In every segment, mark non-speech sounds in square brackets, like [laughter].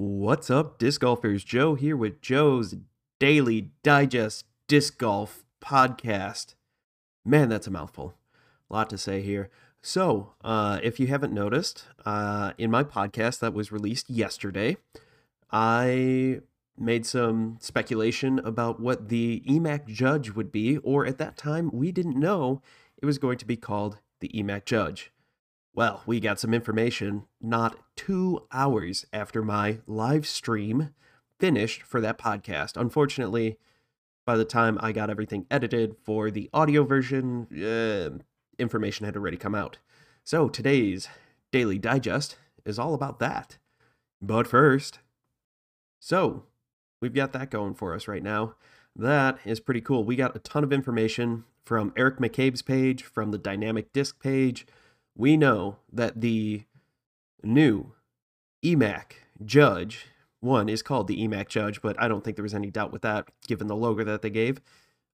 What's up, disc golfers? Joe here with Joe's Daily Digest Disc Golf Podcast. Man, that's a mouthful. A lot to say here. So, uh, if you haven't noticed, uh, in my podcast that was released yesterday, I made some speculation about what the EMAC Judge would be, or at that time, we didn't know it was going to be called the EMAC Judge. Well, we got some information not two hours after my live stream finished for that podcast. Unfortunately, by the time I got everything edited for the audio version, uh, information had already come out. So today's Daily Digest is all about that. But first, so we've got that going for us right now. That is pretty cool. We got a ton of information from Eric McCabe's page, from the Dynamic Disc page. We know that the new EMAC Judge, one is called the EMAC Judge, but I don't think there was any doubt with that given the logo that they gave.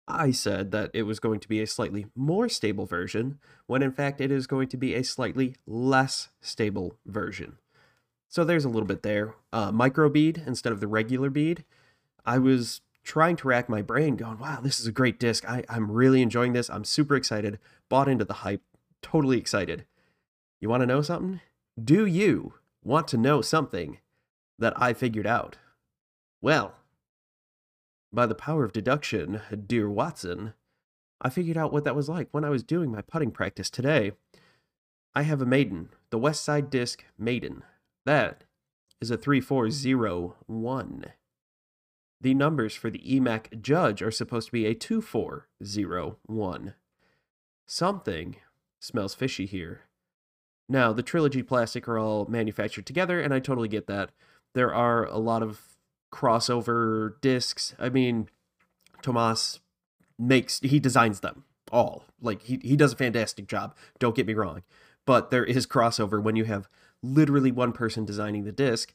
I said that it was going to be a slightly more stable version, when in fact it is going to be a slightly less stable version. So there's a little bit there. Uh, micro bead instead of the regular bead. I was trying to rack my brain, going, wow, this is a great disc. I, I'm really enjoying this. I'm super excited. Bought into the hype. Totally excited. You want to know something? Do you want to know something that I figured out? Well, by the power of deduction, dear Watson, I figured out what that was like when I was doing my putting practice today. I have a maiden, the West Side Disc Maiden. That is a 3401. The numbers for the EMAC Judge are supposed to be a 2401. Something smells fishy here. Now, the Trilogy plastic are all manufactured together, and I totally get that. There are a lot of crossover discs. I mean, Tomas makes, he designs them all. Like, he, he does a fantastic job. Don't get me wrong. But there is crossover when you have literally one person designing the disc,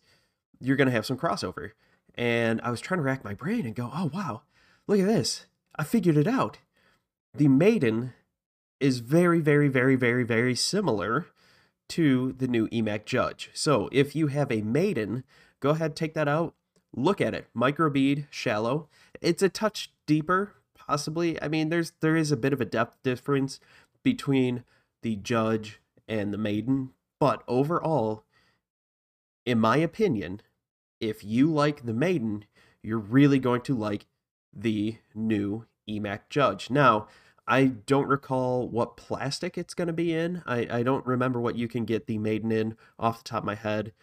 you're to have some crossover. And I was trying to rack my brain and go, oh, wow, look at this. I figured it out. The Maiden is very, very, very, very, very similar to the new EMAC Judge. So if you have a Maiden, go ahead, take that out, look at it. Microbead, shallow. It's a touch deeper, possibly. I mean, there's there is a bit of a depth difference between the Judge and the Maiden, but overall, in my opinion, if you like the Maiden, you're really going to like the new EMAC Judge. Now, I don't recall what plastic it's going to be in. I, I don't remember what you can get the Maiden in off the top of my head,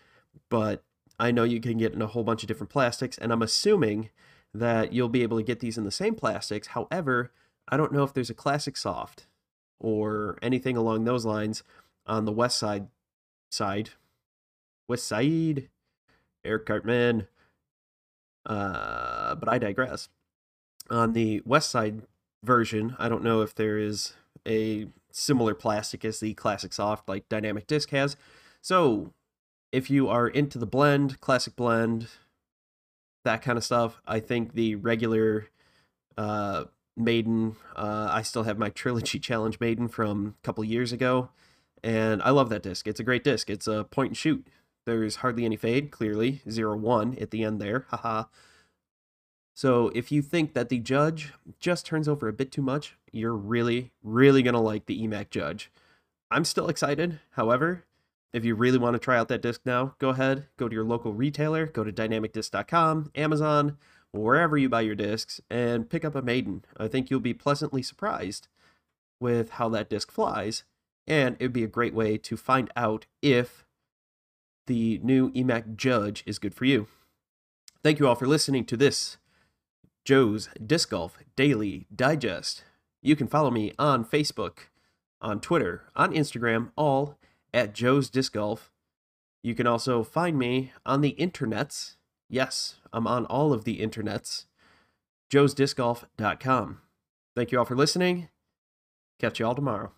but I know you can get in a whole bunch of different plastics, and I'm assuming that you'll be able to get these in the same plastics. However, I don't know if there's a classic soft or anything along those lines on the west side side. West side. Eric Cartman. Uh, but I digress. On the west side version, I don't know if there is a similar plastic as the classic soft like Dynamic Disc has. So, if you are into the blend, classic blend, that kind of stuff, I think the regular uh, Maiden, uh, I still have my [laughs] Trilogy Challenge Maiden from a couple years ago, and I love that disc. It's a great disc. It's a point and shoot. There's hardly any fade, clearly. Zero one at the end there. Haha. So if you think that the judge just turns over a bit too much, you're really, really going to like the EMAC judge. I'm still excited. However, if you really want to try out that disc now, go ahead, go to your local retailer, go to dynamicdisc.com, Amazon, wherever you buy your discs, and pick up a Maiden. I think you'll be pleasantly surprised with how that disc flies, and it would be a great way to find out if the new EMAC Judge is good for you. Thank you all for listening to this Joe's Disc Golf Daily Digest. You can follow me on Facebook, on Twitter, on Instagram, all at Joe's Disc Golf. You can also find me on the internets. Yes, I'm on all of the internets. joesdiscgolf.com. Thank you all for listening. Catch you all tomorrow.